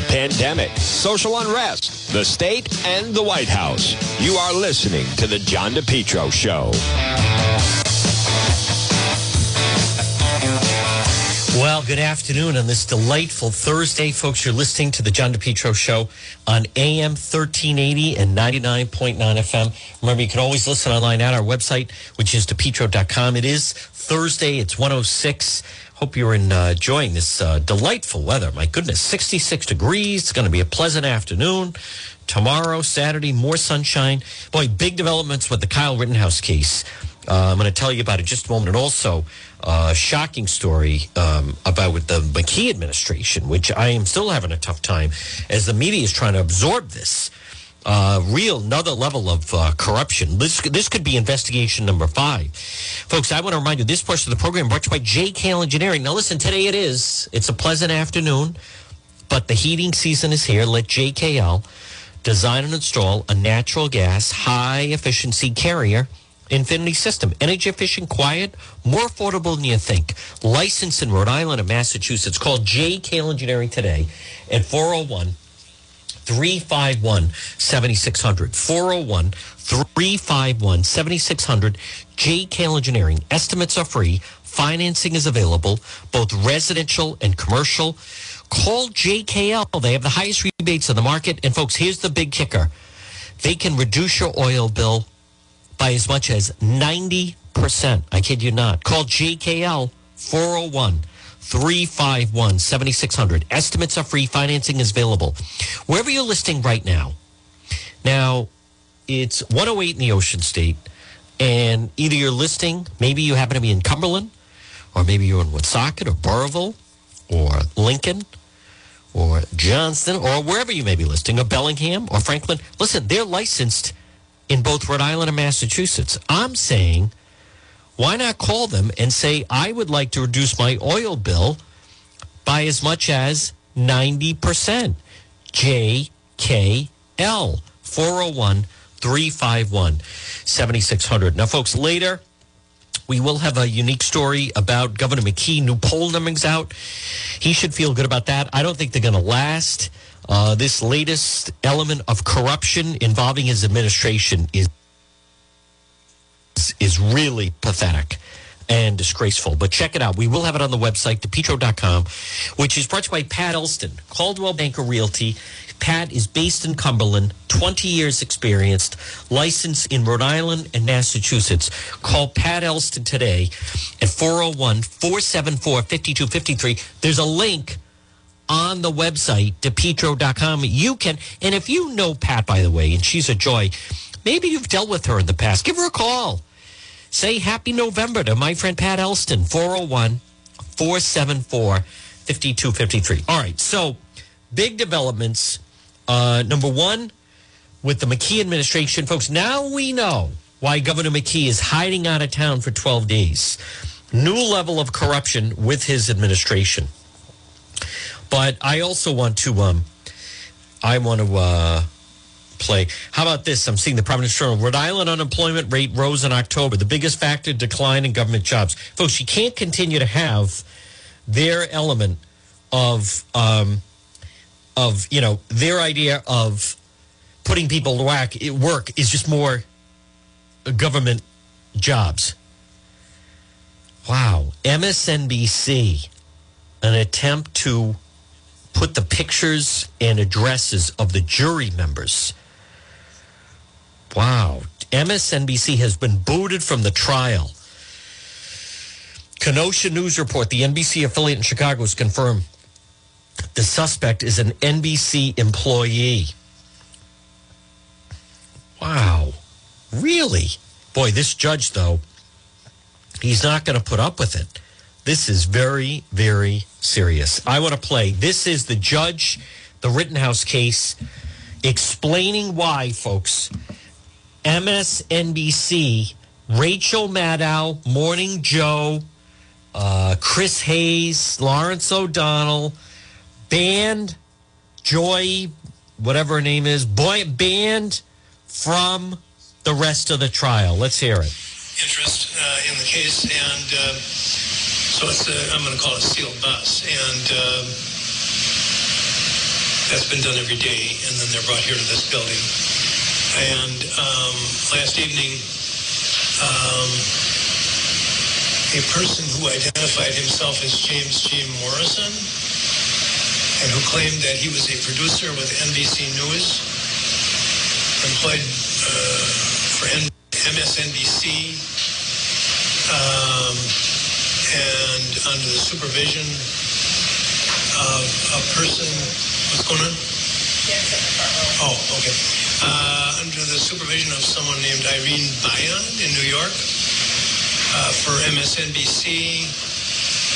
the pandemic, social unrest, the state, and the White House. You are listening to The John DePetro Show. Well, good afternoon on this delightful Thursday, folks. You're listening to the John DePetro Show on AM 1380 and 99.9 FM. Remember, you can always listen online at our website, which is depetro.com. It is Thursday. It's 106. Hope you're in, uh, enjoying this uh, delightful weather. My goodness, 66 degrees. It's going to be a pleasant afternoon. Tomorrow, Saturday, more sunshine. Boy, big developments with the Kyle Rittenhouse case. Uh, I'm going to tell you about it just a moment. And also, uh, shocking story um, about with the McKee administration, which I am still having a tough time as the media is trying to absorb this. Uh, real another level of uh, corruption. This this could be investigation number five, folks. I want to remind you this portion of the program brought to you by JKL Engineering. Now, listen, today it is. It's a pleasant afternoon, but the heating season is here. Let JKL design and install a natural gas high efficiency carrier Infinity System. Energy efficient, quiet, more affordable than you think. Licensed in Rhode Island and Massachusetts. Call JKL Engineering today at 401 351 7600. 401 351 7600. JKL Engineering. Estimates are free. Financing is available, both residential and commercial. Call JKL. They have the highest rebates in the market. And folks, here's the big kicker they can reduce your oil bill by as much as 90%. I kid you not. Call JKL 401 351 7600. Estimates are free. Financing is available. Wherever you're listing right now. Now, it's 108 in the Ocean State, and either you're listing, maybe you happen to be in Cumberland, or maybe you're in Woonsocket or Burrillville or Lincoln or Johnston or wherever you may be listing, or Bellingham or Franklin. Listen, they're licensed in both Rhode Island and Massachusetts. I'm saying, why not call them and say, I would like to reduce my oil bill by as much as 90%? JKL 401 351 7600. Now, folks, later, we will have a unique story about Governor McKee. New poll numbers out. He should feel good about that. I don't think they're going to last. Uh, this latest element of corruption involving his administration is is really pathetic and disgraceful. But check it out. We will have it on the website, depetro.com, which is brought to you by Pat Elston, Coldwell Banker Realty. Pat is based in Cumberland, 20 years experienced, licensed in Rhode Island and Massachusetts. Call Pat Elston today at 401 474 5253. There's a link on the website, depetro.com. You can, and if you know Pat, by the way, and she's a joy, maybe you've dealt with her in the past, give her a call. Say happy November to my friend Pat Elston, 401 474 5253. All right, so big developments. Uh, number one, with the McKee administration, folks, now we know why Governor McKee is hiding out of town for 12 days. New level of corruption with his administration. But I also want to, um, I want to uh, play. How about this? I'm seeing the Providence Journal. Rhode Island unemployment rate rose in October, the biggest factor decline in government jobs. Folks, you can't continue to have their element of, um, of you know, their idea of putting people to work, work is just more government jobs. Wow. MSNBC, an attempt to put the pictures and addresses of the jury members. Wow. MSNBC has been booted from the trial. Kenosha News Report, the NBC affiliate in Chicago, has confirmed the suspect is an NBC employee. Wow. Really? Boy, this judge, though, he's not going to put up with it. This is very, very serious. I want to play. This is the judge, the Rittenhouse case, explaining why, folks. MSNBC, Rachel Maddow, Morning Joe, uh, Chris Hayes, Lawrence O'Donnell, banned Joy, whatever her name is, boy, banned from the rest of the trial. Let's hear it. Interest uh, in the case, and uh, so it's I'm going to call it sealed bus. And uh, That's been done every day, and then they're brought here to this building. And um, last evening, um, a person who identified himself as James G. Morrison and who claimed that he was a producer with NBC News, employed uh, for N- MSNBC, um, and under the supervision of a person, what's going on? Oh, okay. Uh, under the supervision of someone named Irene Byon in New York uh, for MSNBC.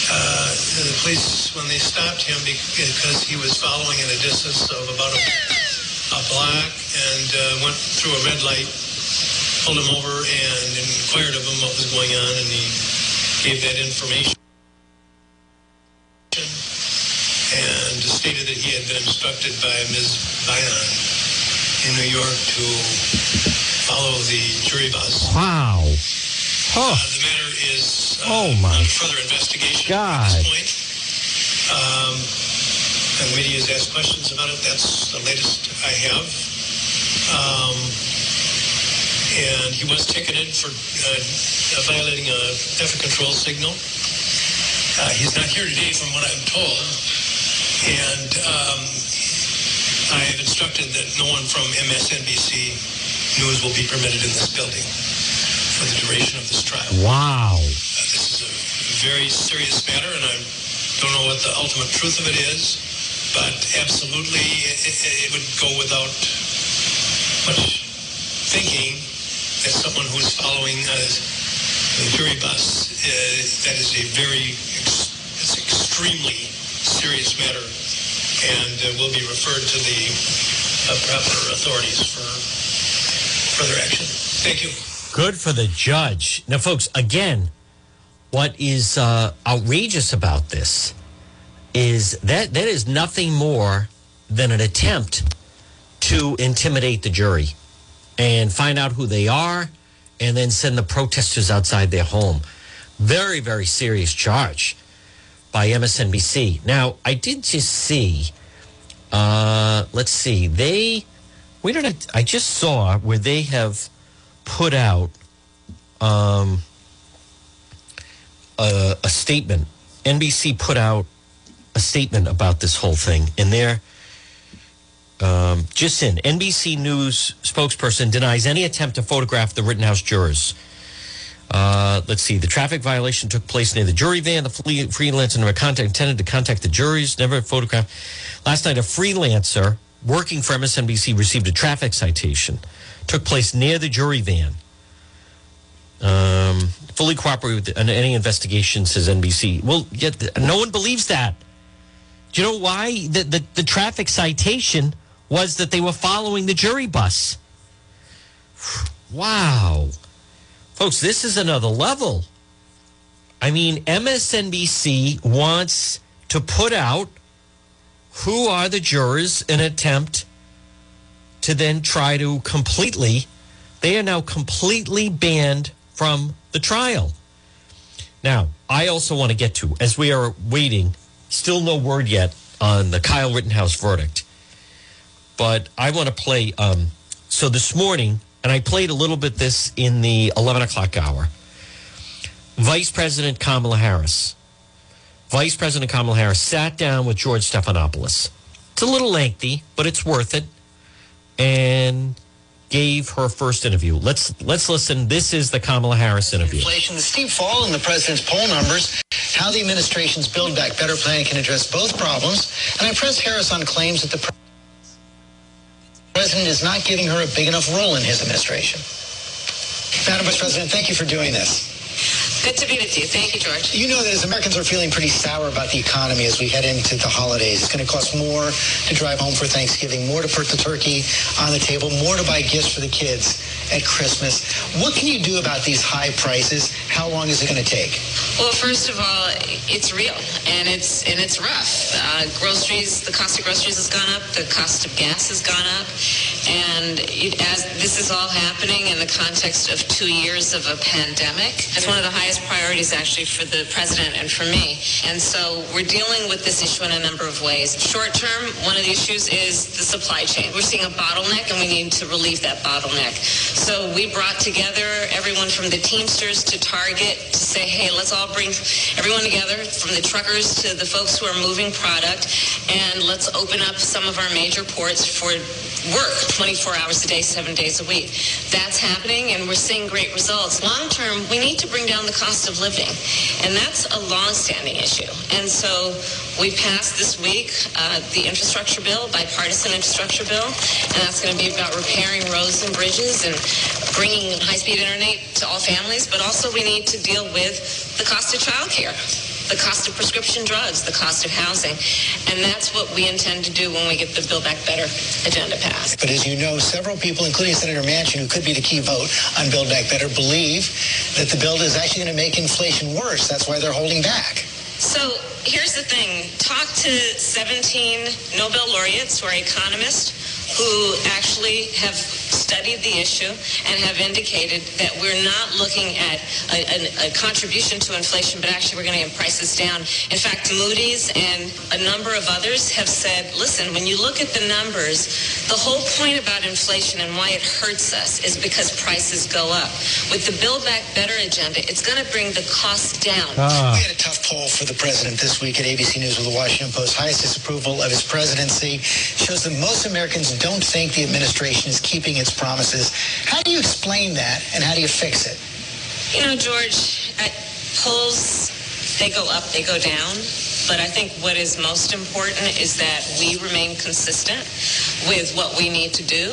Uh, the police, when they stopped him because he was following at a distance of about a, a block and uh, went through a red light, pulled him over and inquired of him what was going on, and he gave that information and stated that he had been instructed by Ms. Byon in New York to follow the jury bus. Wow. Uh, the matter is uh, Oh, my under further investigation God. at this point. Um, and the media has asked questions about it. That's the latest I have. Um, and he was ticketed for uh, violating a traffic control signal. Uh, he's not here today, from what I'm told. And um, I have instructed that no one from MSNBC News will be permitted in this building for the duration of this trial. Wow. Uh, this is a very serious matter, and I don't know what the ultimate truth of it is, but absolutely it, it, it would go without much thinking that someone who's following uh, the jury bus, uh, that is a very, ex- it's extremely serious matter, and uh, will be referred to the uh, proper authorities for further action. Thank you. Good for the judge. Now, folks, again, what is uh, outrageous about this is that that is nothing more than an attempt to intimidate the jury and find out who they are and then send the protesters outside their home. Very, very serious charge by MSNBC. Now, I did just see, uh, let's see, they, we don't, I just saw where they have put out um, a, a statement. NBC put out a statement about this whole thing, and they're um, just in NBC News spokesperson denies any attempt to photograph the Rittenhouse jurors. Uh, let's see. The traffic violation took place near the jury van. The free- freelancer never contact, intended to contact the juries, never photographed. Last night, a freelancer working for MSNBC received a traffic citation. Took place near the jury van. Um, fully cooperate with any investigation, says NBC. Well, yet no one believes that. Do you know why? The, the, the traffic citation was that they were following the jury bus. Wow. Folks, this is another level. I mean, MSNBC wants to put out who are the jurors in an attempt to then try to completely, they are now completely banned from the trial. Now, I also want to get to, as we are waiting, still no word yet on the Kyle Rittenhouse verdict. But I want to play. Um, so this morning, and I played a little bit this in the 11 o'clock hour. Vice President Kamala Harris, Vice President Kamala Harris sat down with George Stephanopoulos. It's a little lengthy, but it's worth it. And gave her first interview. Let's let's listen. This is the Kamala Harris interview. Inflation, the steep fall in the president's poll numbers, how the administration's Build Back Better plan can address both problems, and I pressed Harris on claims that the pre- president is not giving her a big enough role in his administration. Madam Vice President, thank you for doing this. Good to be with you. Thank you, George. You know that as Americans are feeling pretty sour about the economy as we head into the holidays. It's going to cost more to drive home for Thanksgiving, more to put the turkey on the table, more to buy gifts for the kids at Christmas. What can you do about these high prices? How long is it going to take? Well, first of all, it's real and it's and it's rough. Uh, groceries, the cost of groceries has gone up. The cost of gas has gone up. And it, as this is all happening in the context of two years of a pandemic, it's one of the highest priorities actually for the president and for me. And so we're dealing with this issue in a number of ways. Short term, one of the issues is the supply chain. We're seeing a bottleneck and we need to relieve that bottleneck. So we brought together everyone from the Teamsters to Target to say, hey, let's all bring everyone together from the truckers to the folks who are moving product and let's open up some of our major ports for work 24 hours a day, seven days a week. That's happening, and we're seeing great results. Long term, we need to bring down the cost of living, and that's a long-standing issue. And so we passed this week uh, the infrastructure bill, bipartisan infrastructure bill, and that's going to be about repairing roads and bridges and bringing high-speed internet to all families. But also, we need to deal with the cost of childcare the cost of prescription drugs, the cost of housing. And that's what we intend to do when we get the Build Back Better agenda passed. But as you know, several people, including Senator Manchin, who could be the key vote on Build Back Better, believe that the bill is actually going to make inflation worse. That's why they're holding back. So here's the thing. Talk to 17 Nobel laureates who are economists who actually have studied the issue and have indicated that we're not looking at a, a, a contribution to inflation, but actually we're going to get prices down. In fact, Moody's and a number of others have said, listen, when you look at the numbers, the whole point about inflation and why it hurts us is because prices go up. With the Build Back Better agenda, it's going to bring the cost down. Ah. We had a tough poll for the president this week at ABC News with the Washington Post. Highest disapproval of his presidency shows that most Americans don't think the administration is keeping its promises. How do you explain that and how do you fix it? You know, George, uh, polls, they go up, they go down. But I think what is most important is that we remain consistent with what we need to do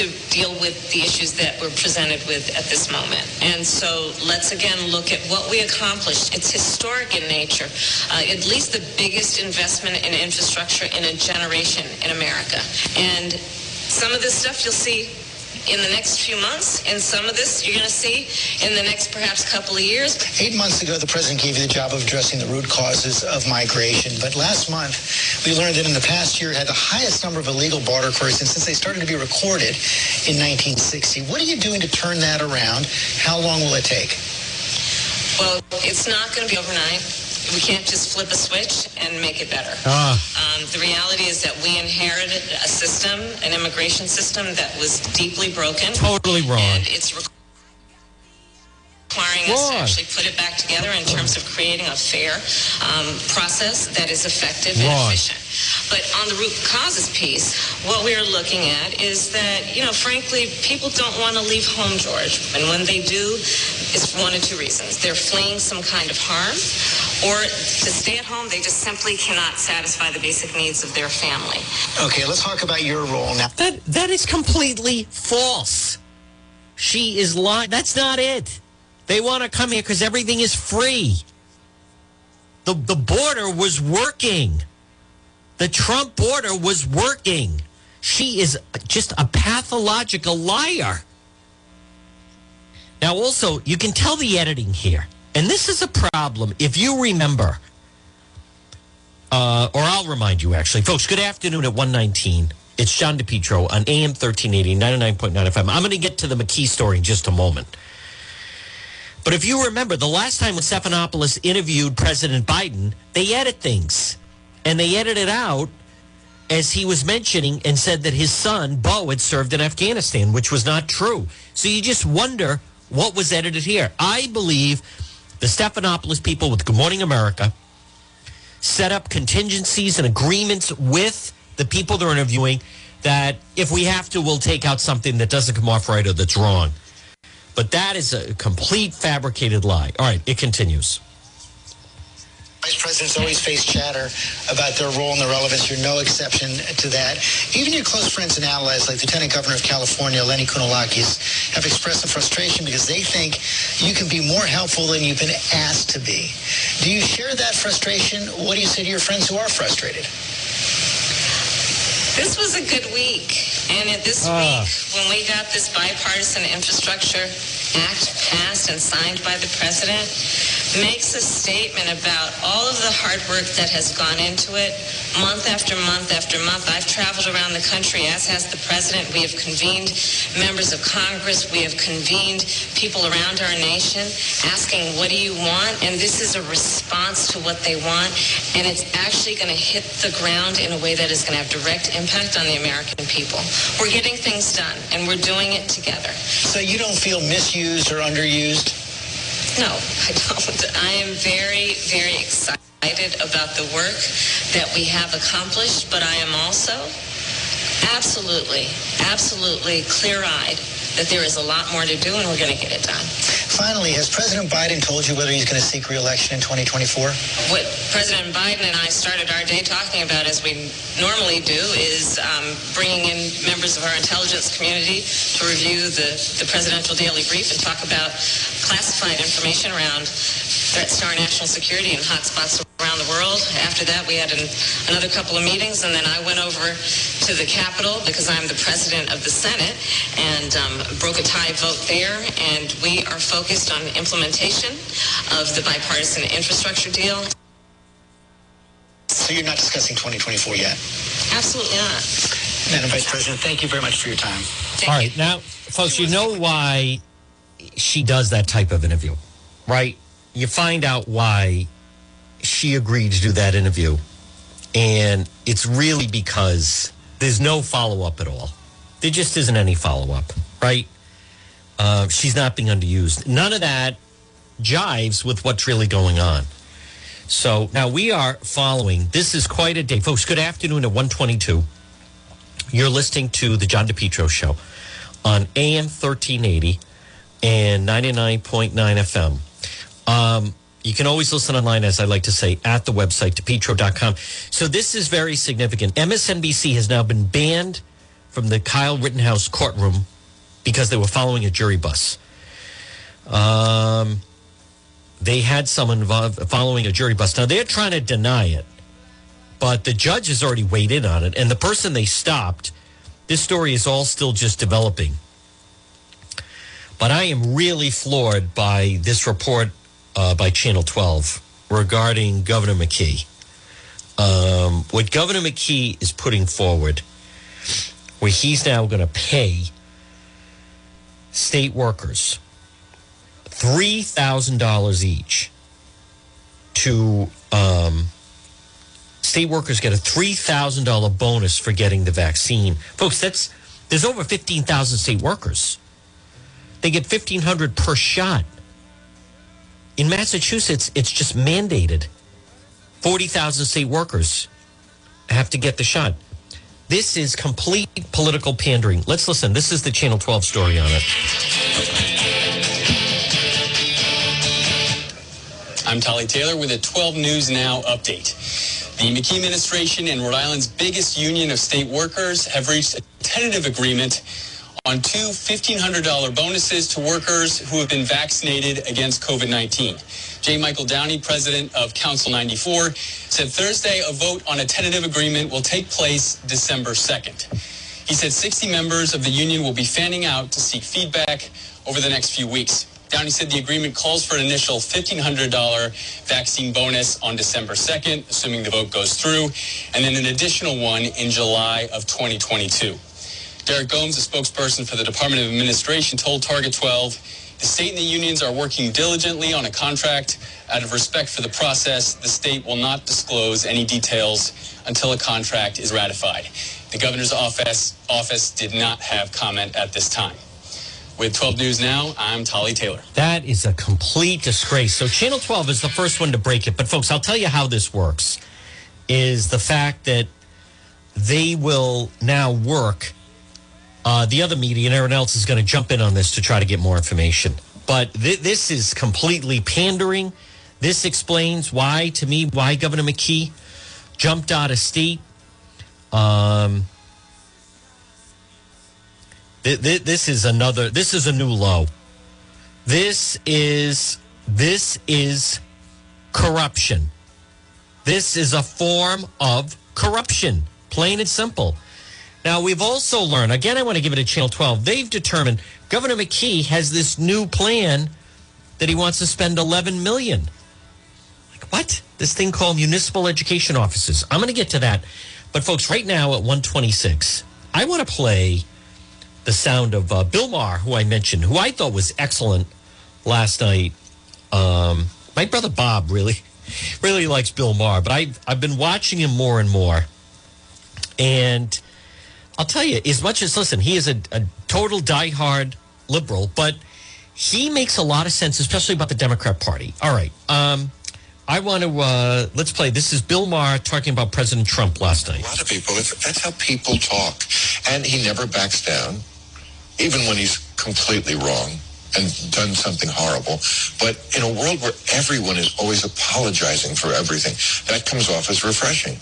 to deal with the issues that we're presented with at this moment. And so let's again look at what we accomplished. It's historic in nature, uh, at least the biggest investment in infrastructure in a generation in America. And some of this stuff you'll see in the next few months, and some of this you're going to see in the next perhaps couple of years. Eight months ago, the president gave you the job of addressing the root causes of migration. But last month, we learned that in the past year, it had the highest number of illegal border crossings since they started to be recorded in 1960. What are you doing to turn that around? How long will it take? Well, it's not going to be overnight. We can't just flip a switch and make it better. Ah. Um, the reality is that we inherited a system, an immigration system that was deeply broken. Totally wrong. And it's requiring us to actually put it back together in terms of creating a fair um, process that is effective and Wrong. efficient. But on the root causes piece, what we are looking at is that, you know, frankly, people don't want to leave home, George. And when they do, it's for one of two reasons. They're fleeing some kind of harm, or to stay at home, they just simply cannot satisfy the basic needs of their family. Okay, let's talk about your role now. That that is completely false. She is lying. That's not it. They want to come here because everything is free. The the border was working. The Trump border was working. She is just a pathological liar. Now, also, you can tell the editing here, and this is a problem. If you remember, uh, or I'll remind you actually, folks. Good afternoon at one nineteen. It's John DePetro on AM 1380, 99.9 FM. I'm going to get to the McKee story in just a moment. But if you remember, the last time when Stephanopoulos interviewed President Biden, they edit things. And they edited out as he was mentioning and said that his son, Beau, had served in Afghanistan, which was not true. So you just wonder what was edited here. I believe the Stephanopoulos people with Good Morning America set up contingencies and agreements with the people they're interviewing that if we have to, we'll take out something that doesn't come off right or that's wrong. But that is a complete fabricated lie. All right, it continues. Vice presidents always face chatter about their role and their relevance. You're no exception to that. Even your close friends and allies, like Lieutenant Governor of California, Eleni Kounalakis, have expressed some frustration because they think you can be more helpful than you've been asked to be. Do you share that frustration? What do you say to your friends who are frustrated? This was a good week. And at this Ah. week, when we got this bipartisan infrastructure act passed and signed by the president, makes a statement about all of the hard work that has gone into it month after month after month. I've traveled around the country, as has the president. We have convened members of Congress. We have convened people around our nation asking, what do you want? And this is a response to what they want. And it's actually going to hit the ground in a way that is going to have direct impact on the American people. We're getting things done, and we're doing it together. So you don't feel misused or underused? No, I don't. I am very, very excited about the work that we have accomplished, but I am also absolutely, absolutely clear-eyed that there is a lot more to do and we're going to get it done. Finally, has President Biden told you whether he's going to seek reelection in 2024? What President Biden and I started our day talking about, as we normally do, is um, bringing in members of our intelligence community to review the, the presidential daily brief and talk about classified information around threats to our national security and hotspots around the world. After that, we had an, another couple of meetings, and then I went over to the Capitol because I'm the president of the Senate and um, broke a tie vote there. And we are focused on implementation of the bipartisan infrastructure deal. So you're not discussing 2024 yet? Absolutely not. Madam Vice President, thank you very much for your time. Thank All you. now, folks, you know why she does that type of interview, right? You find out why she agreed to do that interview, and it's really because there's no follow up at all. There just isn't any follow up, right? Uh, she's not being underused. None of that jives with what's really going on. So now we are following. This is quite a day, folks. Good afternoon at 122. You're listening to the John DePetro Show on AM 1380 and 99.9 FM. Um, you can always listen online, as I like to say, at the website, depetro.com. So this is very significant. MSNBC has now been banned from the Kyle Rittenhouse courtroom because they were following a jury bus. Um, they had someone following a jury bus. Now, they're trying to deny it but the judge has already weighed in on it. And the person they stopped, this story is all still just developing. But I am really floored by this report uh, by Channel 12 regarding Governor McKee. Um, what Governor McKee is putting forward, where he's now going to pay state workers $3,000 each to. Um, state workers get a $3,000 bonus for getting the vaccine. Folks, that's there's over 15,000 state workers. They get 1500 per shot. In Massachusetts, it's just mandated. 40,000 state workers have to get the shot. This is complete political pandering. Let's listen. This is the Channel 12 story on it. I'm Tolly Taylor with a 12 News Now update. The McKee administration and Rhode Island's biggest union of state workers have reached a tentative agreement on two $1,500 bonuses to workers who have been vaccinated against COVID-19. J. Michael Downey, president of Council 94, said Thursday a vote on a tentative agreement will take place December 2nd. He said 60 members of the union will be fanning out to seek feedback over the next few weeks. Downey said the agreement calls for an initial $1,500 vaccine bonus on December 2nd, assuming the vote goes through, and then an additional one in July of 2022. Derek Gomes, a spokesperson for the Department of Administration, told Target 12 the state and the unions are working diligently on a contract. Out of respect for the process, the state will not disclose any details until a contract is ratified. The governor's office, office did not have comment at this time. With 12 News Now, I'm Tolly Taylor. That is a complete disgrace. So Channel 12 is the first one to break it. But folks, I'll tell you how this works is the fact that they will now work. Uh, the other media and everyone else is going to jump in on this to try to get more information. But th- this is completely pandering. This explains why, to me, why Governor McKee jumped out of state. Um, th- th- this is another. This is a new low. This is this is corruption. This is a form of corruption, plain and simple. Now we've also learned. Again, I want to give it a Channel 12. They've determined Governor McKee has this new plan that he wants to spend 11 million like what? This thing called municipal education offices. I'm going to get to that. But folks, right now at 126, I want to play the sound of uh, Bill Maher, who I mentioned, who I thought was excellent last night. Um, my brother Bob really, really likes Bill Maher, but I I've been watching him more and more, and I'll tell you, as much as listen, he is a, a total diehard liberal, but he makes a lot of sense, especially about the Democrat Party. All right. Um, I want to uh, let's play. This is Bill Maher talking about President Trump last night. A lot of people, that's how people talk. And he never backs down, even when he's completely wrong and done something horrible. But in a world where everyone is always apologizing for everything, that comes off as refreshing.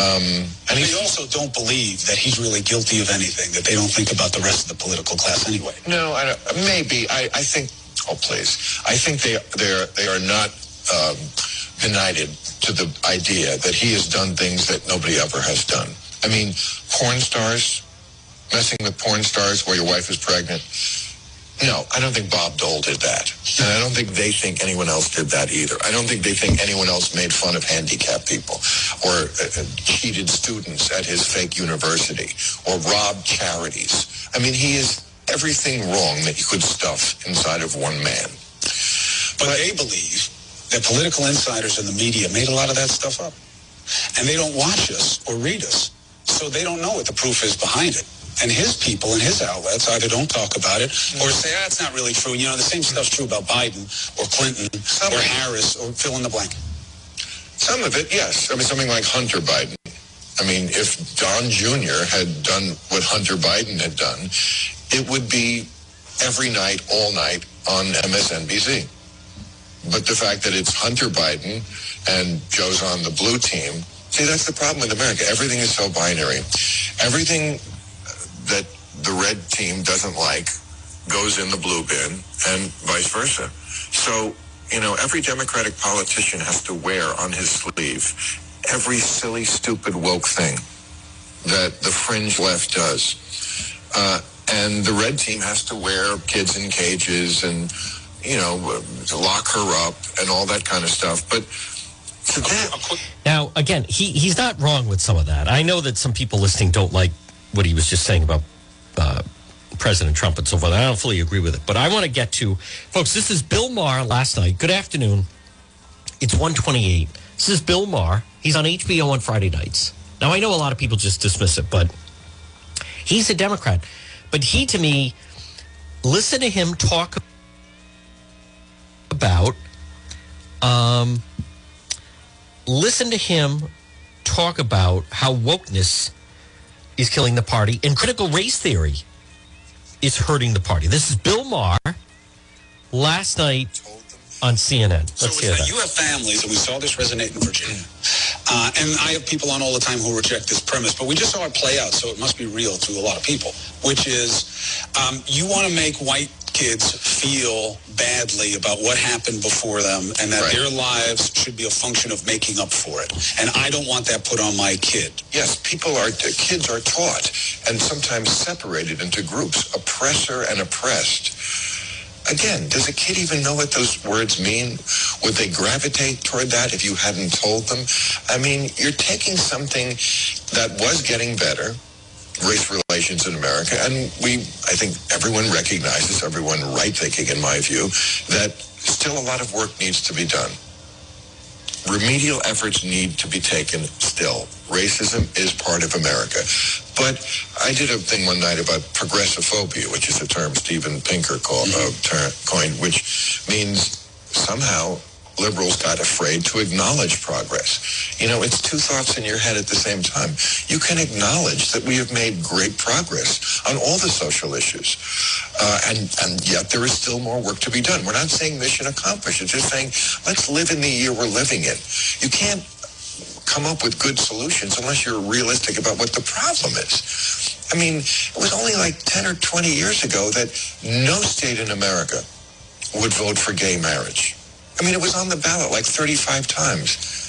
Um, and they also don't believe that he's really guilty of anything, that they don't think about the rest of the political class anyway. No, I maybe. I, I think, oh, please. I think they, they're, they are not um, benighted to the idea that he has done things that nobody ever has done. I mean, porn stars, messing with porn stars while your wife is pregnant. No, I don't think Bob Dole did that. And I don't think they think anyone else did that either. I don't think they think anyone else made fun of handicapped people or uh, uh cheated students at his fake university or robbed charities. I mean, he is everything wrong that you could stuff inside of one man. But they believe that political insiders in the media made a lot of that stuff up. And they don't watch us or read us. So they don't know what the proof is behind it. And his people and his outlets either don't talk about it or say, ah, it's not really true. You know, the same stuff's true about Biden or Clinton Some or Harris or fill in the blank. Some of it, yes. I mean, something like Hunter Biden. I mean, if Don Jr. had done what Hunter Biden had done, it would be every night, all night on MSNBC. But the fact that it's Hunter Biden and Joe's on the blue team, see, that's the problem with America. Everything is so binary. Everything that the red team doesn't like goes in the blue bin and vice versa. So, you know, every Democratic politician has to wear on his sleeve every silly, stupid, woke thing that the fringe left does. Uh, and the red team has to wear kids in cages and you know, lock her up and all that kind of stuff. But now, again, he, he's not wrong with some of that. I know that some people listening don't like what he was just saying about uh, President Trump and so forth. I don't fully agree with it. But I want to get to, folks, this is Bill Maher last night. Good afternoon. It's 128. This is Bill Maher. He's on HBO on Friday nights. Now, I know a lot of people just dismiss it, but he's a Democrat. But he, to me, listen to him talk about. Um, listen to him talk about how wokeness is killing the party and critical race theory is hurting the party. This is Bill Maher last night on CNN. Let's so hear that. You have families, and we saw this resonate in Virginia. Uh, and I have people on all the time who reject this premise, but we just saw it play out, so it must be real to a lot of people, which is um, you want to make white kids feel badly about what happened before them and that right. their lives should be a function of making up for it. And I don't want that put on my kid. Yes, people are, kids are taught and sometimes separated into groups, oppressor and oppressed. Again, does a kid even know what those words mean? Would they gravitate toward that if you hadn't told them? I mean, you're taking something that was getting better, race relations in America. And we, I think everyone recognizes, everyone right thinking in my view, that still a lot of work needs to be done. Remedial efforts need to be taken still. Racism is part of America. But I did a thing one night about progressophobia, which is a term Steven Pinker called, uh, coined, which means somehow liberals got afraid to acknowledge progress. You know, it's two thoughts in your head at the same time. You can acknowledge that we have made great progress on all the social issues. Uh, and, and yet there is still more work to be done. We're not saying mission accomplished. It's just saying let's live in the year we're living in. You can't come up with good solutions unless you're realistic about what the problem is. I mean, it was only like 10 or 20 years ago that no state in America would vote for gay marriage. I mean, it was on the ballot like 35 times.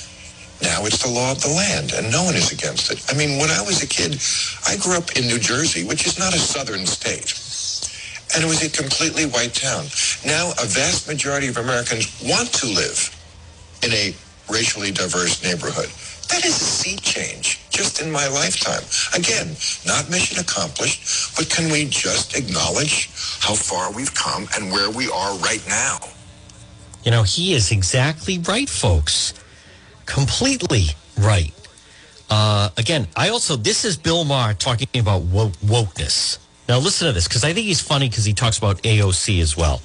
Now it's the law of the land, and no one is against it. I mean, when I was a kid, I grew up in New Jersey, which is not a southern state. And it was a completely white town. Now, a vast majority of Americans want to live in a racially diverse neighborhood. That is a sea change just in my lifetime. Again, not mission accomplished, but can we just acknowledge how far we've come and where we are right now? You know, he is exactly right, folks. Completely right. Uh, again, I also, this is Bill Maher talking about woke, wokeness. Now, listen to this, because I think he's funny because he talks about AOC as well.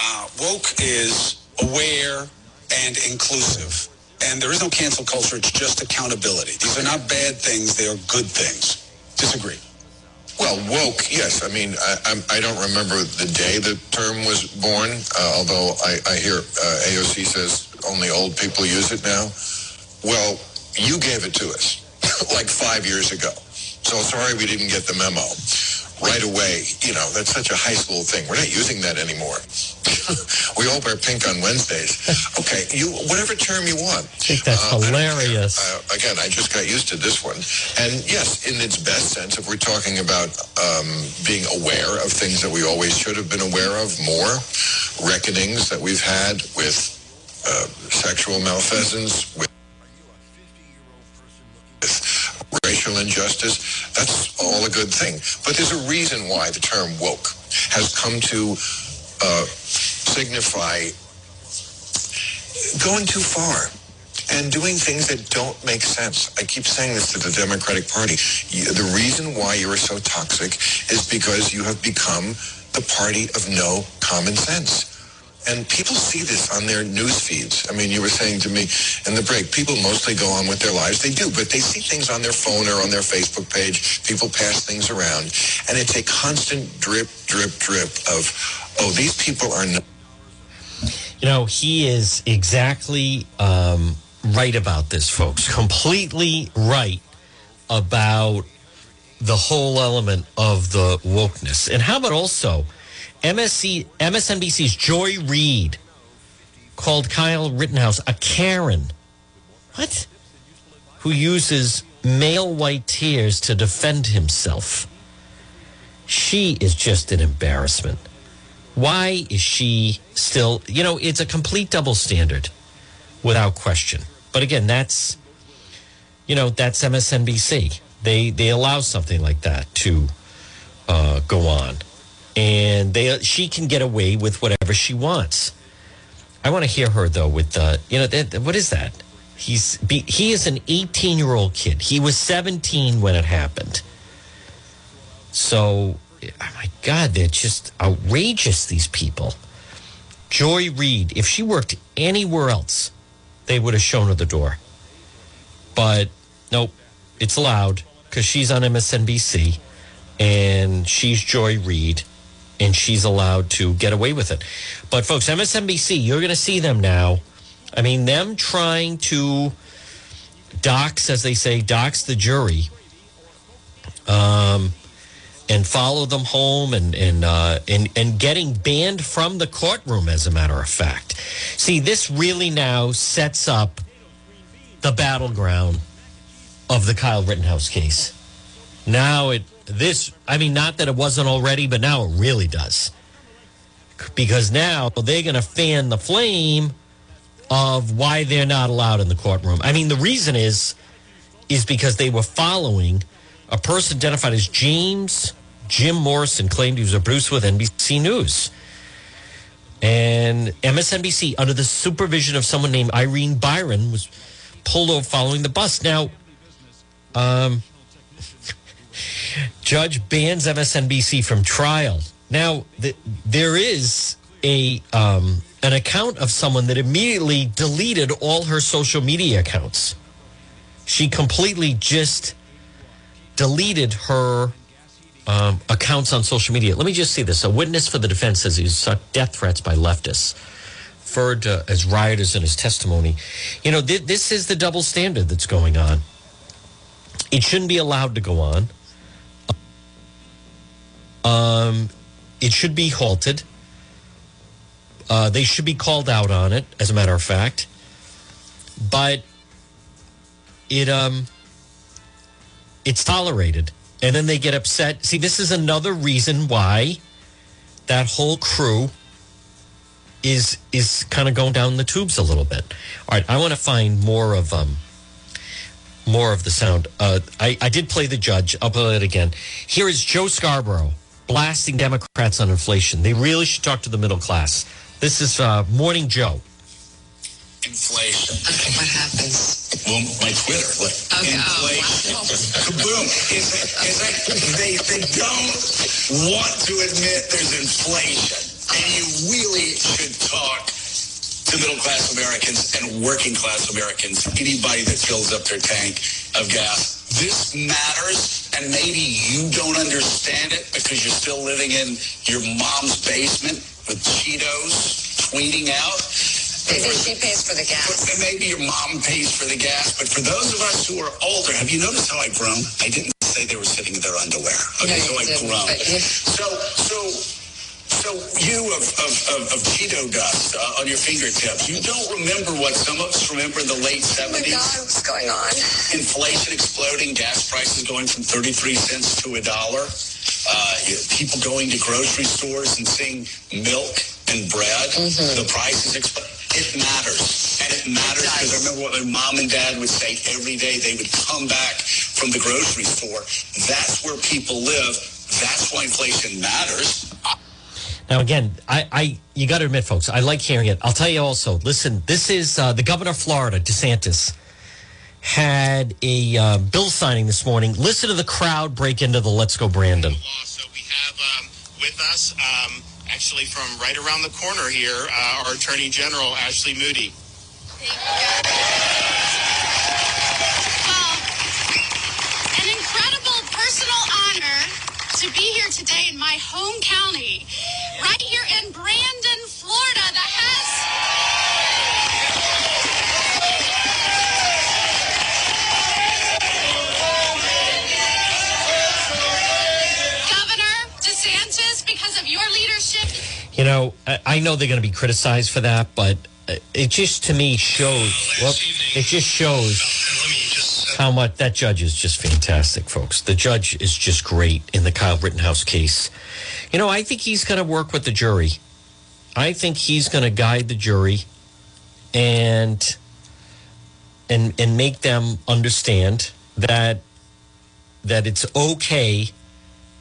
Uh, woke is aware and inclusive. And there is no cancel culture, it's just accountability. These are not bad things, they are good things. Disagree. Well, woke, yes. I mean, I, I don't remember the day the term was born, uh, although I, I hear uh, AOC says only old people use it now. Well, you gave it to us like five years ago. So sorry we didn't get the memo right away. You know, that's such a high school thing. We're not using that anymore. we all wear pink on Wednesdays. Okay, you whatever term you want. I think that's Uh, I hilarious. Uh, again, I just got used to this one. And yes, in its best sense, if we're talking about um, being aware of things that we always should have been aware of more, reckonings that we've had with uh, sexual malfeasance, with racial injustice, that's all a good thing. But there's a reason why the term woke has come to uh, signify going too far and doing things that don't make sense. I keep saying this to the Democratic Party. The reason why you are so toxic is because you have become the party of no common sense. And people see this on their news feeds. I mean, you were saying to me in the break, people mostly go on with their lives. They do, but they see things on their phone or on their Facebook page. People pass things around. And it's a constant drip, drip, drip of, oh, these people are not. You know, he is exactly um, right about this, folks. Completely right about the whole element of the wokeness. And how about also MSC, MSNBC's Joy Reid called Kyle Rittenhouse a Karen. What? Who uses male white tears to defend himself. She is just an embarrassment. Why is she still, you know, it's a complete double standard without question. But again, that's, you know, that's MSNBC. They, they allow something like that to uh, go on. And they, she can get away with whatever she wants. I want to hear her though with uh, you know what is that? He's be, he is an 18 year old kid. He was 17 when it happened. So, oh my God, they're just outrageous. These people. Joy Reid, if she worked anywhere else, they would have shown her the door. But nope, it's allowed because she's on MSNBC and she's Joy Reid and she's allowed to get away with it. But folks, MSNBC, you're going to see them now. I mean, them trying to dox, as they say, dox the jury, um, and follow them home, and and uh, and and getting banned from the courtroom. As a matter of fact, see, this really now sets up the battleground of the Kyle Rittenhouse case. Now it this I mean not that it wasn't already, but now it really does. Because now they're going to fan the flame of why they're not allowed in the courtroom. I mean the reason is is because they were following a person identified as James Jim Morrison claimed he was a Bruce with NBC News. And MSNBC, under the supervision of someone named Irene Byron, was pulled over following the bus. Now, um, judge bans MSNBC from trial. Now, th- there is a um, an account of someone that immediately deleted all her social media accounts. She completely just deleted her um, accounts on social media. Let me just see this. A witness for the defense says he sought death threats by leftists, referred uh, as rioters in his testimony. You know, th- this is the double standard that's going on. It shouldn't be allowed to go on. Um, it should be halted. Uh, they should be called out on it, as a matter of fact. But it um, it's tolerated, and then they get upset. See, this is another reason why that whole crew is is kind of going down the tubes a little bit. All right, I want to find more of um more of the sound. Uh, I I did play the judge. I'll play it again. Here is Joe Scarborough blasting Democrats on inflation. They really should talk to the middle class. This is uh, Morning Joe. Inflation. Okay, what happens? Well, my Twitter. Look, Okay, oh, inflation. wow. Kaboom. Is it, is it, they, they don't want to admit there's inflation. And you really should talk to middle class Americans and working class Americans, anybody that fills up their tank of gas. This matters, and maybe you don't understand it because you're still living in your mom's basement with Cheetos tweeting out. Maybe she pays for the gas. maybe your mom pays for the gas, but for those of us who are older, have you noticed how I've grown? I didn't say they were sitting in their underwear. Okay, No, so I've grown. So, so, so you of, of, of, of Cheeto dust uh, on your fingertips, you don't remember what some of us remember in the late 70s. Oh my 70s? God, what's going on? inflation exploding, gas prices going from 33 cents to a dollar, uh, people going to grocery stores and seeing milk and bread, the prices explode. It matters. And it matters because I remember what my mom and dad would say every day. They would come back from the grocery store. That's where people live. That's why inflation matters. Now, again, I, I you got to admit, folks, I like hearing it. I'll tell you also. Listen, this is uh, the governor of Florida, DeSantis, had a uh, bill signing this morning. Listen to the crowd break into the "Let's Go Brandon." So we have um, with us, um, actually from right around the corner here, uh, our Attorney General, Ashley Moody. Well, an incredible personal honor to be here today in my home county, right here in Brandon, Florida, that has. Governor DeSantis, because of your leadership, You know, I, know they're going to be criticized for that, but uh, it just to me shows. Well, it just shows. How much that judge is just fantastic, folks. The judge is just great in the Kyle Rittenhouse case. You know, I think he's going to work with the jury. I think he's going to guide the jury and and and make them understand that that it's okay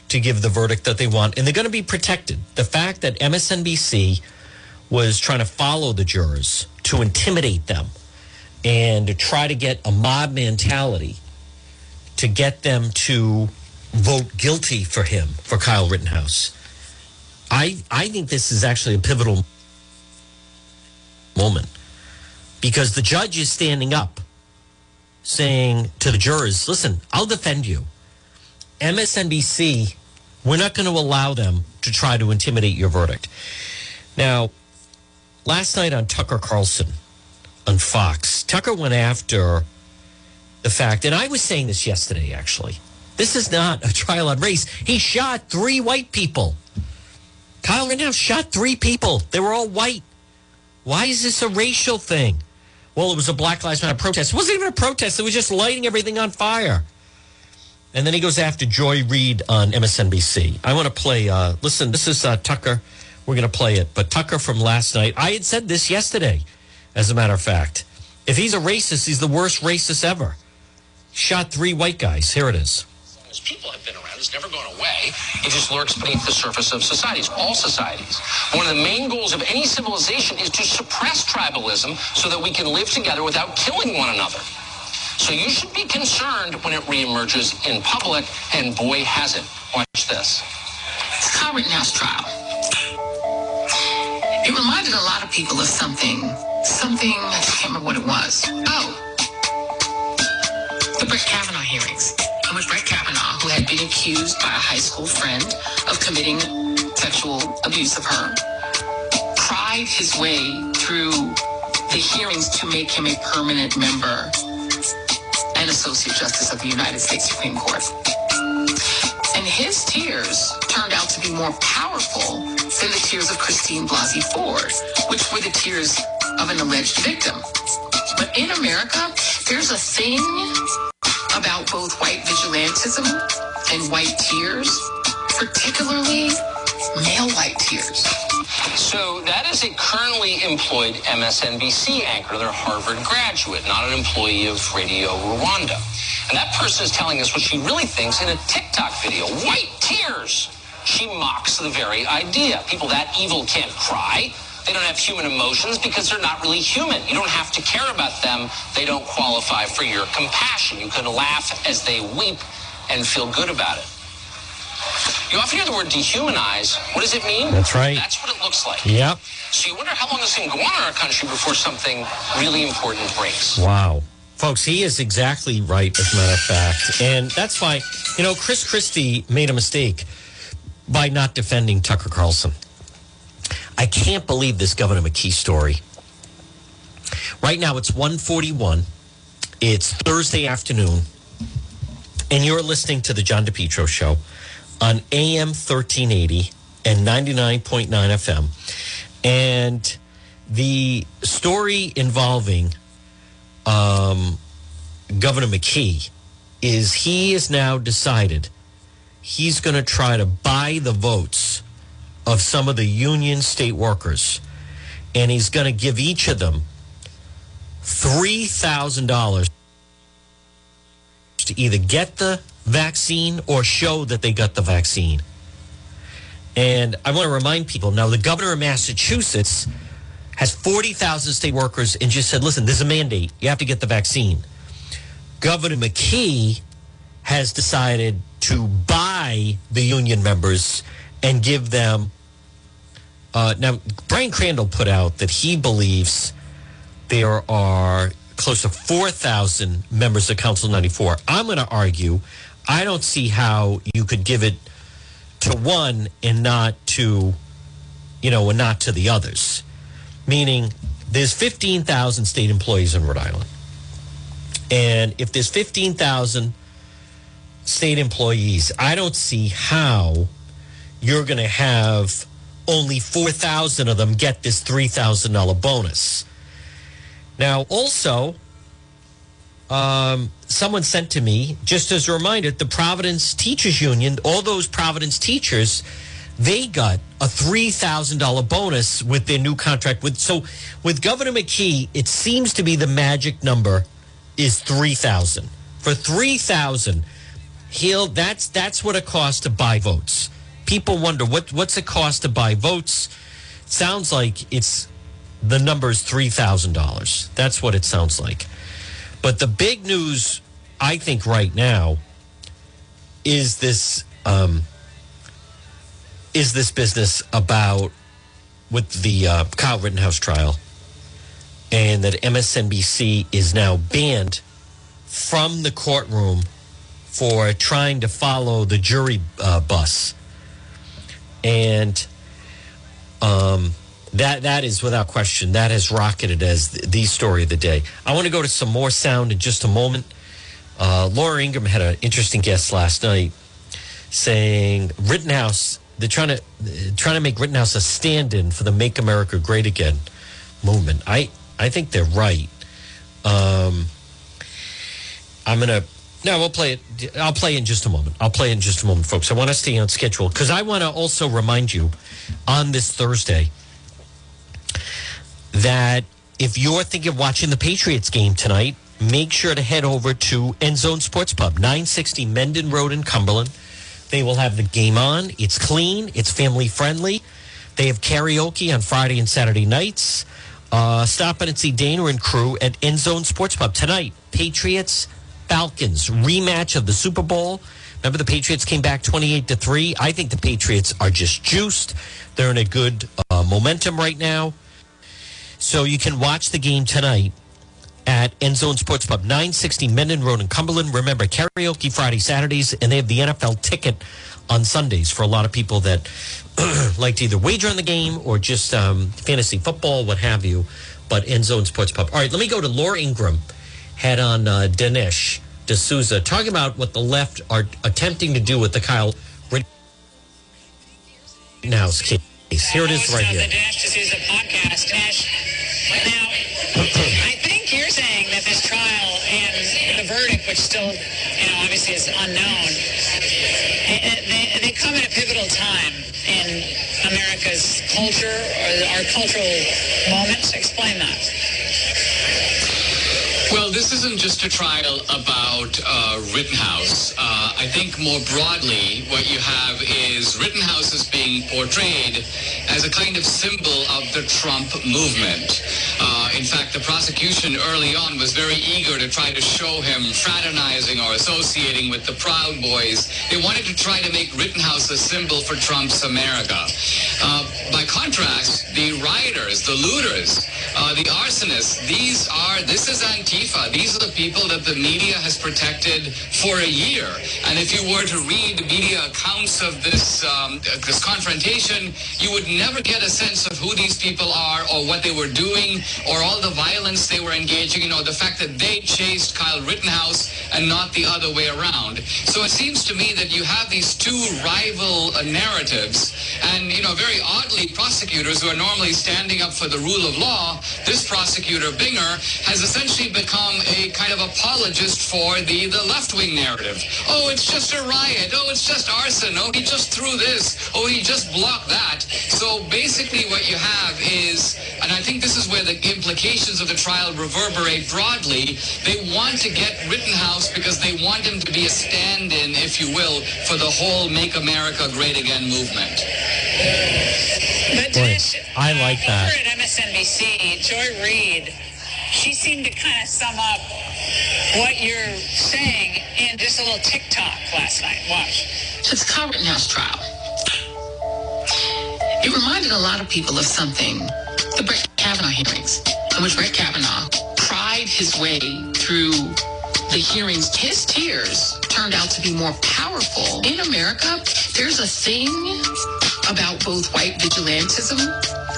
to give the verdict that they want and they're going to be protected. The fact that MSNBC was trying to follow the jurors to intimidate them and to try to get a mob mentality to get them to vote guilty for him for Kyle Rittenhouse. I I think this is actually a pivotal moment because the judge is standing up saying to the jurors, "Listen, I'll defend you." MSNBC, we're not going to allow them to try to intimidate your verdict. Now, last night on Tucker Carlson on Fox, Tucker went after the fact, and I was saying this yesterday actually. This is not a trial on race. He shot three white people. Kyle Rittenhouse shot three people. They were all white. Why is this a racial thing? Well, it was a Black Lives Matter protest. It wasn't even a protest. It was just lighting everything on fire. And then he goes after Joy Reid on MSNBC. I want to play. Uh, listen, this is uh, Tucker. We're going to play it. But Tucker from last night. I had said this yesterday, as a matter of fact. If he's a racist, he's the worst racist ever. Shot three white guys. Here it is. People have been around, it's never gone away. It just lurks beneath the surface of societies, all societies. One of the main goals of any civilization is to suppress tribalism so that we can live together without killing one another. So you should be concerned when it reemerges in public, and boy, has it. Watch this. Kyle Rittenhouse trial. It reminded a lot of people of something, something, I can't remember what it was. Oh, the Brett Kavanaugh hearings, in which Brett Kavanaugh, who had been accused by a high school friend of committing sexual abuse of her, cried his way through the hearings to make him a permanent member and associate justice of the United States Supreme Court. And his tears turned out to be more powerful than the tears of Christine Blasey Ford, which were the tears of an alleged victim. But in America, there's a thing about both white vigilantism and white tears, particularly male white tears. So that is a currently employed MSNBC anchor, they're a Harvard graduate, not an employee of Radio Rwanda. And that person is telling us what she really thinks in a TikTok video. White tears. She mocks the very idea. People that evil can't cry. They don't have human emotions because they're not really human. You don't have to care about them. They don't qualify for your compassion. You can laugh as they weep and feel good about it. You often hear the word dehumanize. What does it mean? That's right. That's what it looks like. Yep. So you wonder how long this can go on in our country before something really important breaks. Wow. Folks, he is exactly right, as a matter of fact. And that's why, you know, Chris Christie made a mistake by not defending Tucker Carlson. I can't believe this Governor McKee story. Right now it's 141. It's Thursday afternoon. And you're listening to the John DePetro show on AM 1380 and 99.9 FM. And the story involving um, Governor McKee is he has now decided he's going to try to buy the votes of some of the union state workers, and he's going to give each of them $3,000 to either get the vaccine or show that they got the vaccine. And I want to remind people now the governor of Massachusetts has 40,000 state workers and just said, listen, there's a mandate. You have to get the vaccine. Governor McKee has decided to buy the union members and give them. Uh, now, Brian Crandall put out that he believes there are close to 4,000 members of Council 94. I'm going to argue I don't see how you could give it to one and not to, you know, and not to the others. Meaning, there's 15,000 state employees in Rhode Island. And if there's 15,000 state employees, I don't see how you're going to have only 4,000 of them get this $3,000 bonus. Now, also, um, someone sent to me, just as a reminder, the Providence Teachers Union, all those Providence teachers, they got a $3,000 bonus with their new contract. With So with Governor McKee, it seems to be the magic number is 3000 For 3000 he'll that's that's what it costs to buy votes. People wonder what what's it cost to buy votes? Sounds like it's the number is $3,000. That's what it sounds like. But the big news, I think, right now is this um, is this business about with the uh, Kyle Rittenhouse trial, and that MSNBC is now banned from the courtroom for trying to follow the jury uh, bus, and um, that that is without question that has rocketed as the, story of the day. I want to go to some more sound in just a moment. Uh, Laura Ingraham had an interesting guest last night saying Rittenhouse they're trying to trying to make Rittenhouse a stand-in for the Make America Great Again movement. I I think they're right. Um, I'm gonna no, we'll play it. I'll play in just a moment. I'll play in just a moment, folks. I want to stay on schedule because I want to also remind you on this Thursday that if you're thinking of watching the Patriots game tonight, make sure to head over to End Zone Sports Pub, 960 Mendon Road in Cumberland. They will have the game on. It's clean, it's family friendly. They have karaoke on Friday and Saturday nights. Uh, stop in and see Dana and crew at End Zone Sports Pub tonight. Patriots, Falcons, rematch of the Super Bowl. Remember, the Patriots came back 28 to 3. I think the Patriots are just juiced. They're in a good uh, momentum right now. So you can watch the game tonight at End Zone Sports Pub, 960 Mendon Road in Cumberland. Remember, karaoke Friday, Saturdays, and they have the NFL ticket on Sundays for a lot of people that like to either wager on the game or just um, fantasy football, what have you. But End Zone Sports Pub. All right, let me go to Laura Ingraham, head on uh, Dinesh D'Souza, talking about what the left are attempting to do with the Kyle Rittenhouse case. Here it is right here. Now, I think you're saying that this trial and the verdict, which still, you know, obviously is unknown, they, they come at a pivotal time in America's culture or our cultural moments? Explain that. Well, this isn't just a trial about uh, Rittenhouse. Uh, I think more broadly, what you have is Rittenhouse is being portrayed as a kind of symbol of the Trump movement. Uh, in fact, the prosecution early on was very eager to try to show him fraternizing or associating with the Proud Boys. They wanted to try to make Rittenhouse a symbol for Trump's America. Uh, by contrast, the rioters, the looters, uh, the arsonists, these are, this is Antifa. These are the people that the media has protected for a year. And if you were to read media accounts of this, um, this confrontation, you would never get a sense of who these people are or what they were doing or all the violence they were engaging in or the fact that they chased Kyle Rittenhouse and not the other way around. So it seems to me that you have these two rival uh, narratives and, you know, very oddly, prosecutors who are normally standing up for the rule of law, this prosecutor, Binger, has essentially become a kind of apologist for the, the left-wing narrative. Oh, it's just a riot. Oh, it's just arson. Oh, he just threw this. Oh, he just blocked that. So basically what you have is, and I think this is where the implications of the trial reverberate broadly, they want to get Rittenhouse because they want him to be a stand-in, if you will, for the whole Make America Great Again movement. But Boy, Dinesh, I like uh, that. Over at MSNBC, Joy Reid, she seemed to kind of sum up what you're saying in just a little TikTok last night. Watch. to the Kyle Rittenhouse trial. It reminded a lot of people of something, the Brett Kavanaugh hearings, in which Brett Kavanaugh pried his way through the hearings. His tears turned out to be more powerful. In America, there's a thing about both white vigilantism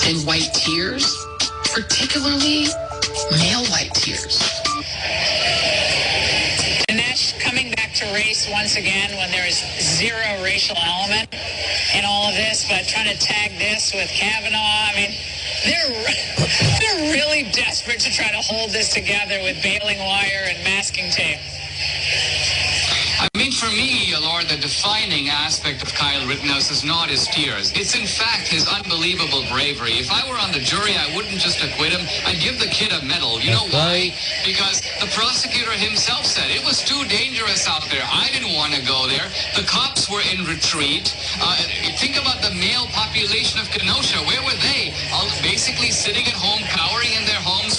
and white tears, particularly male white tears. Dinesh, coming back to race once again when there is zero racial element in all of this, but trying to tag this with Kavanaugh. I mean, they're they're really desperate to try to hold this together with baling wire and masking tape. For me, Laura, the defining aspect of Kyle Rittenhouse is not his tears. It's in fact his unbelievable bravery. If I were on the jury, I wouldn't just acquit him. I'd give the kid a medal. You know why? Because the prosecutor himself said it was too dangerous out there. I didn't want to go there. The cops were in retreat. Uh, think about the male population of Kenosha. Where were they? All basically sitting at home, cowering in their homes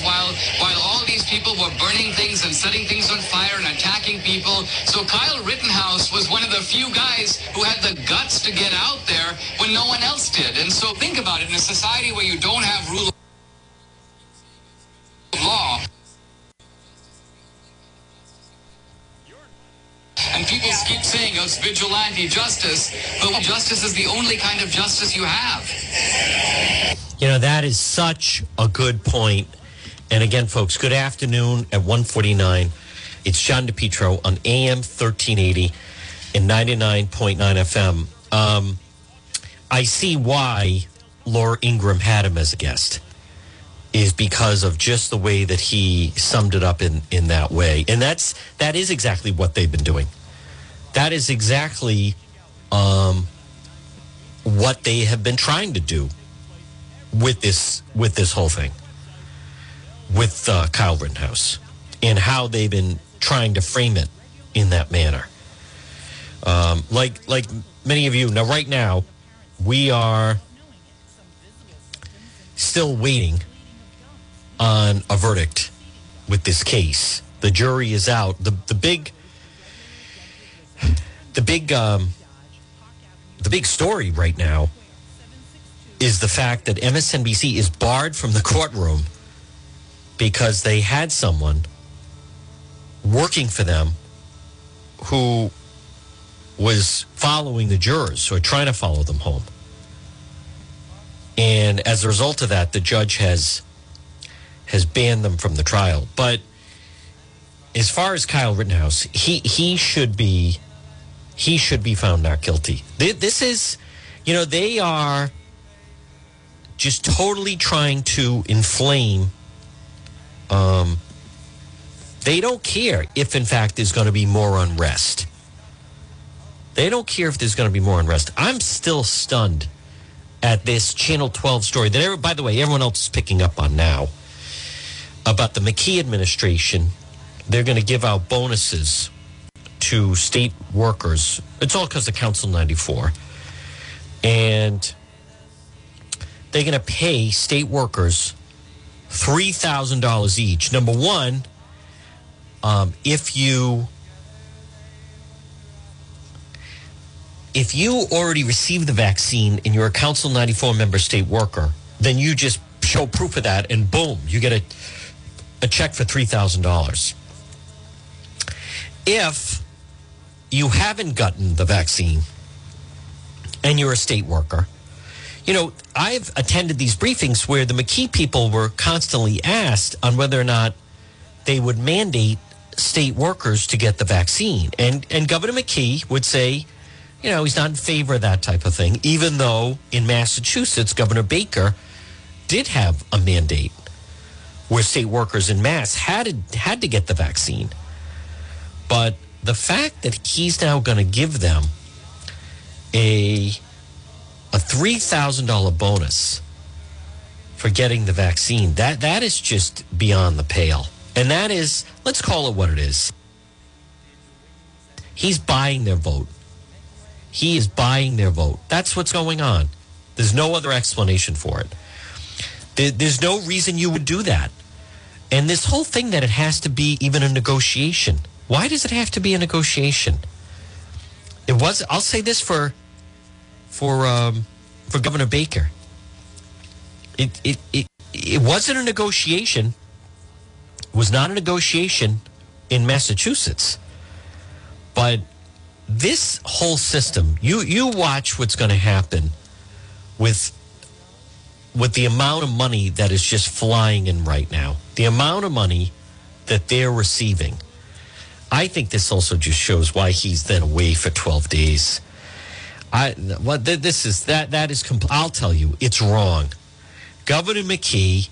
were burning things and setting things on fire and attacking people. So Kyle Rittenhouse was one of the few guys who had the guts to get out there when no one else did. And so think about it in a society where you don't have rule of law. And people keep saying oh, it's vigilante justice, but justice is the only kind of justice you have. You know, that is such a good point. And again, folks, good afternoon at 149. It's John DePetro on AM 1380 and 99.9 FM. Um, I see why Laura Ingraham had him as a guest is because of just the way that he summed it up in, in that way. And that's that is exactly what they've been doing. That is exactly um, what they have been trying to do with this with this whole thing with uh, Kyle Rittenhouse and how they've been trying to frame it in that manner. Um, like like many of you now, right now, we are still waiting on a verdict with this case. The jury is out. the The big the big um, the big story right now is the fact that MSNBC is barred from the courtroom because they had someone working for them who was following the jurors or trying to follow them home. And as a result of that, the judge has has banned them from the trial. But as far as Kyle Rittenhouse, he he should be he should be found not guilty. This is, you know, they are just totally trying to inflame. Um, they don't care if, in fact, there's going to be more unrest. They don't care if there's going to be more unrest. I'm still stunned at this Channel 12 story that, by the way, everyone else is picking up on now about the McKee administration. They're going to give out bonuses to state workers. It's all because of Council 94. And they're going to pay state workers $3,000 each. Number one, um, if you if you already received the vaccine and you're a Council 94 member state worker, then you just show proof of that and boom, you get a, a check for $3,000. If you haven't gotten the vaccine and you're a state worker, you know, I've attended these briefings where the McKee people were constantly asked on whether or not they would mandate state workers to get the vaccine. And and Governor McKee would say, you know, he's not in favor of that type of thing, even though in Massachusetts, Governor Baker did have a mandate where state workers in mass had to, had to get the vaccine. But the fact that he's now going to give them a a three thousand dollar bonus for getting the vaccine that that is just beyond the pale, and that is let's call it what it is. He's buying their vote. He is buying their vote. That's what's going on. There's no other explanation for it. There, there's no reason you would do that. And this whole thing that it has to be even a negotiation. Why does it have to be a negotiation? It was. I'll say this for for um, for Governor Baker. It it it it wasn't a negotiation. It was not a negotiation in Massachusetts, but this whole system. You you watch what's going to happen with with the amount of money that is just flying in right now. The amount of money that they're receiving. I think this also just shows why he's then away for 12 days. I what th- this is that that is I'll tell you it's wrong. Governor McKee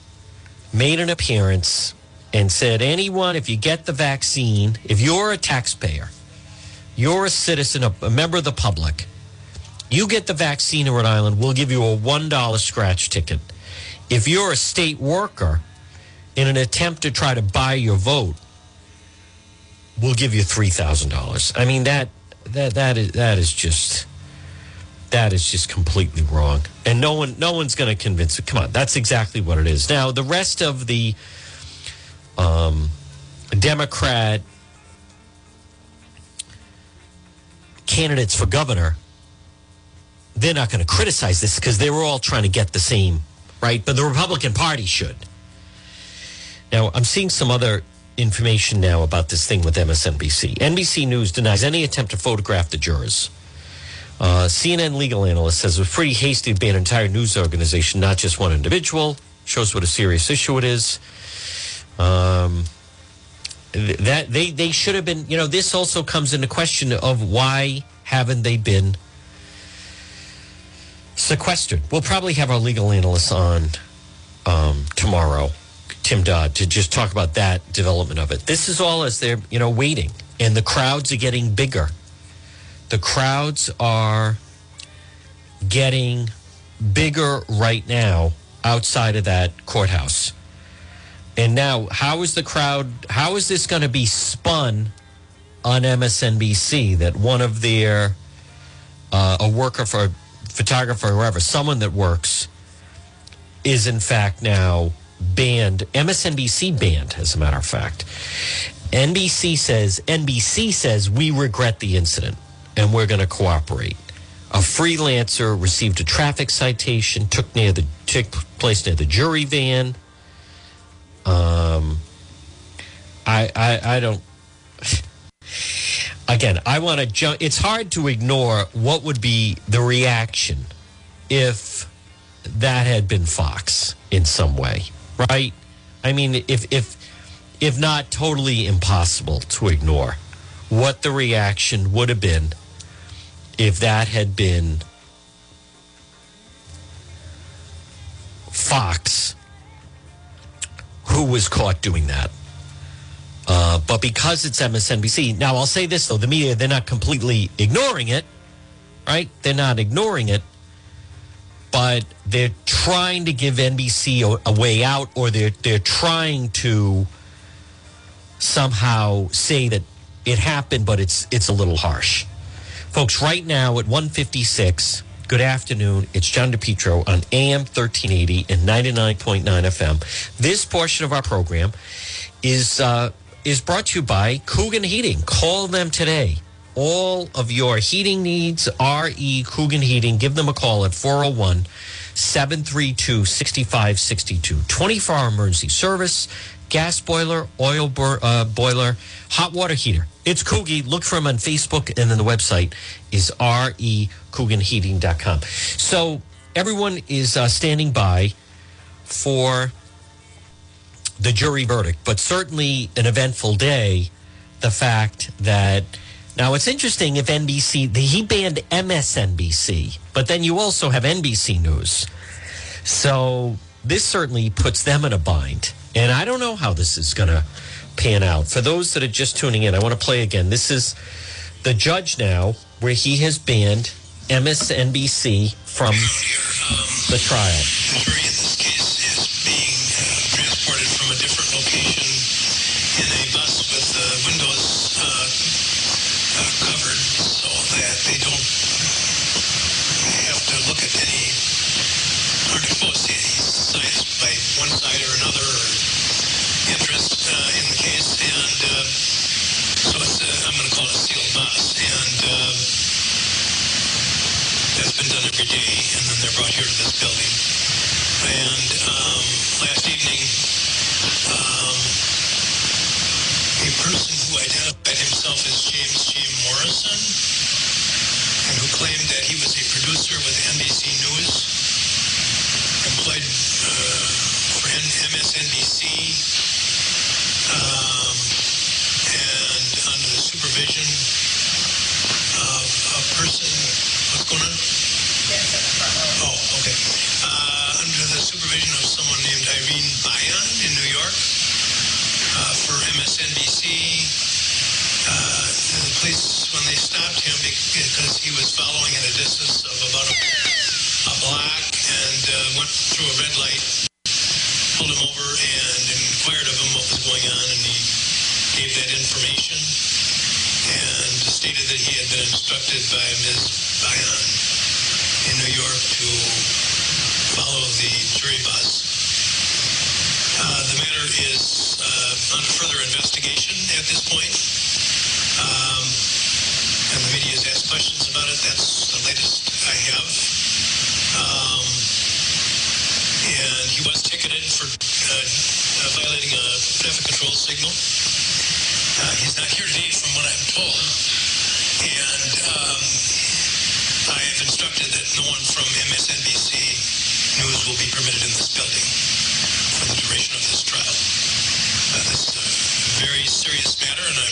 made an appearance and said anyone if you get the vaccine, if you're a taxpayer, you're a citizen, a, a member of the public, you get the vaccine in Rhode Island, we'll give you a $1 scratch ticket. If you're a state worker in an attempt to try to buy your vote, we'll give you $3,000. I mean that that that is that is just that is just completely wrong. And no one no one's going to convince it. Come on, that's exactly what it is. Now, the rest of the um, Democrat candidates for governor, they're not going to criticize this because they were all trying to get the same, right? But the Republican Party should. Now, I'm seeing some other information now about this thing with MSNBC. NBC News denies any attempt to photograph the jurors. Uh, CNN legal analyst says was pretty hasty to ban an entire news organization, not just one individual. Shows what a serious issue it is. Um, that they they should have been. You know, this also comes into question of why haven't they been sequestered? We'll probably have our legal analyst on um, tomorrow, Tim Dodd, to just talk about that development of it. This is all as they're you know waiting, and the crowds are getting bigger the crowds are getting bigger right now outside of that courthouse. And now, how is the crowd, how is this going to be spun on MSNBC that one of their, uh, a worker for, photographer, or whoever, someone that works, is in fact now banned, MSNBC banned, as a matter of fact. NBC says, NBC says, we regret the incident and we're going to cooperate. A freelancer received a traffic citation, took near the took place near the jury van. Um, I I, I don't. Again, I want to jump. It's hard to ignore what would be the reaction if that had been Fox in some way, right? I mean, if if if not totally impossible to ignore what the reaction would have been if that had been Fox who was caught doing that. Uh, but because it's MSNBC, now I'll say this though the media, they're not completely ignoring it, right? They're not ignoring it. but they're trying to give NBC a, a way out, or they're they're trying to somehow say that it happened, but it's it's a little harsh. Folks, right now at 156, good afternoon. It's John DePetro on AM 1380 and 99.9 FM. This portion of our program is uh, is brought to you by Coogan Heating. Call them today. All of your heating needs, RE Coogan Heating. Give them a call at 401 732 6562. 24 hour emergency service, gas boiler, oil uh, boiler, hot water heater. It's Coogie. Look for him on Facebook, and then the website is recooganheating.com. So everyone is uh, standing by for the jury verdict, but certainly an eventful day. The fact that now it's interesting if NBC the, he banned MSNBC, but then you also have NBC News. So this certainly puts them in a bind, and I don't know how this is going to pan out. For those that are just tuning in, I want to play again. This is the judge now, where he has banned MSNBC from the trial. Brought here to this building. And um, last evening, um, a person who identified himself as James G. Morrison and who claimed that he was a producer with NBC News, employed uh, for MSNBC, um, and under the supervision of a person, what's going on? Oh, okay. Uh, under the supervision of someone named Irene Byon in New York uh, for MSNBC. Uh, the police, when they stopped him because he was following at a distance of about a, block and uh, went through a red light, pulled him over and inquired of him what was going on, and he gave that information and stated that he had been instructed by Ms. Byon New York to follow the jury bus. Uh, the matter is uh, under further investigation at this point. Um, and the media has asked questions about it. That's the latest I have. Um, and he was ticketed for uh, uh, violating a traffic control signal. Uh, he's not here today, from what I'm told. No one from MSNBC News will be permitted in this building for the duration of this trial. Uh, this is a very serious matter, and I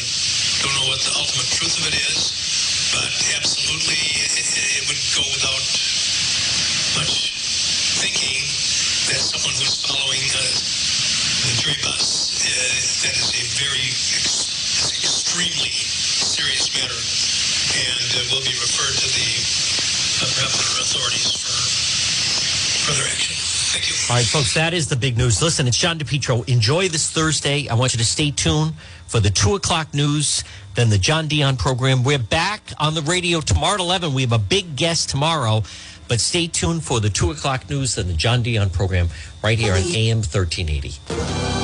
don't know what the ultimate truth of it is, but absolutely it, it would go without much thinking that someone who's following uh, the jury bus, uh, that is a very ex- extremely serious matter, and uh, will be referred to the authorities for action. Thank you. All right, folks, that is the big news. Listen, it's John DePetro. Enjoy this Thursday. I want you to stay tuned for the 2 o'clock news, then the John Dion program. We're back on the radio tomorrow at 11. We have a big guest tomorrow, but stay tuned for the 2 o'clock news, then the John Dion program right here on AM 1380.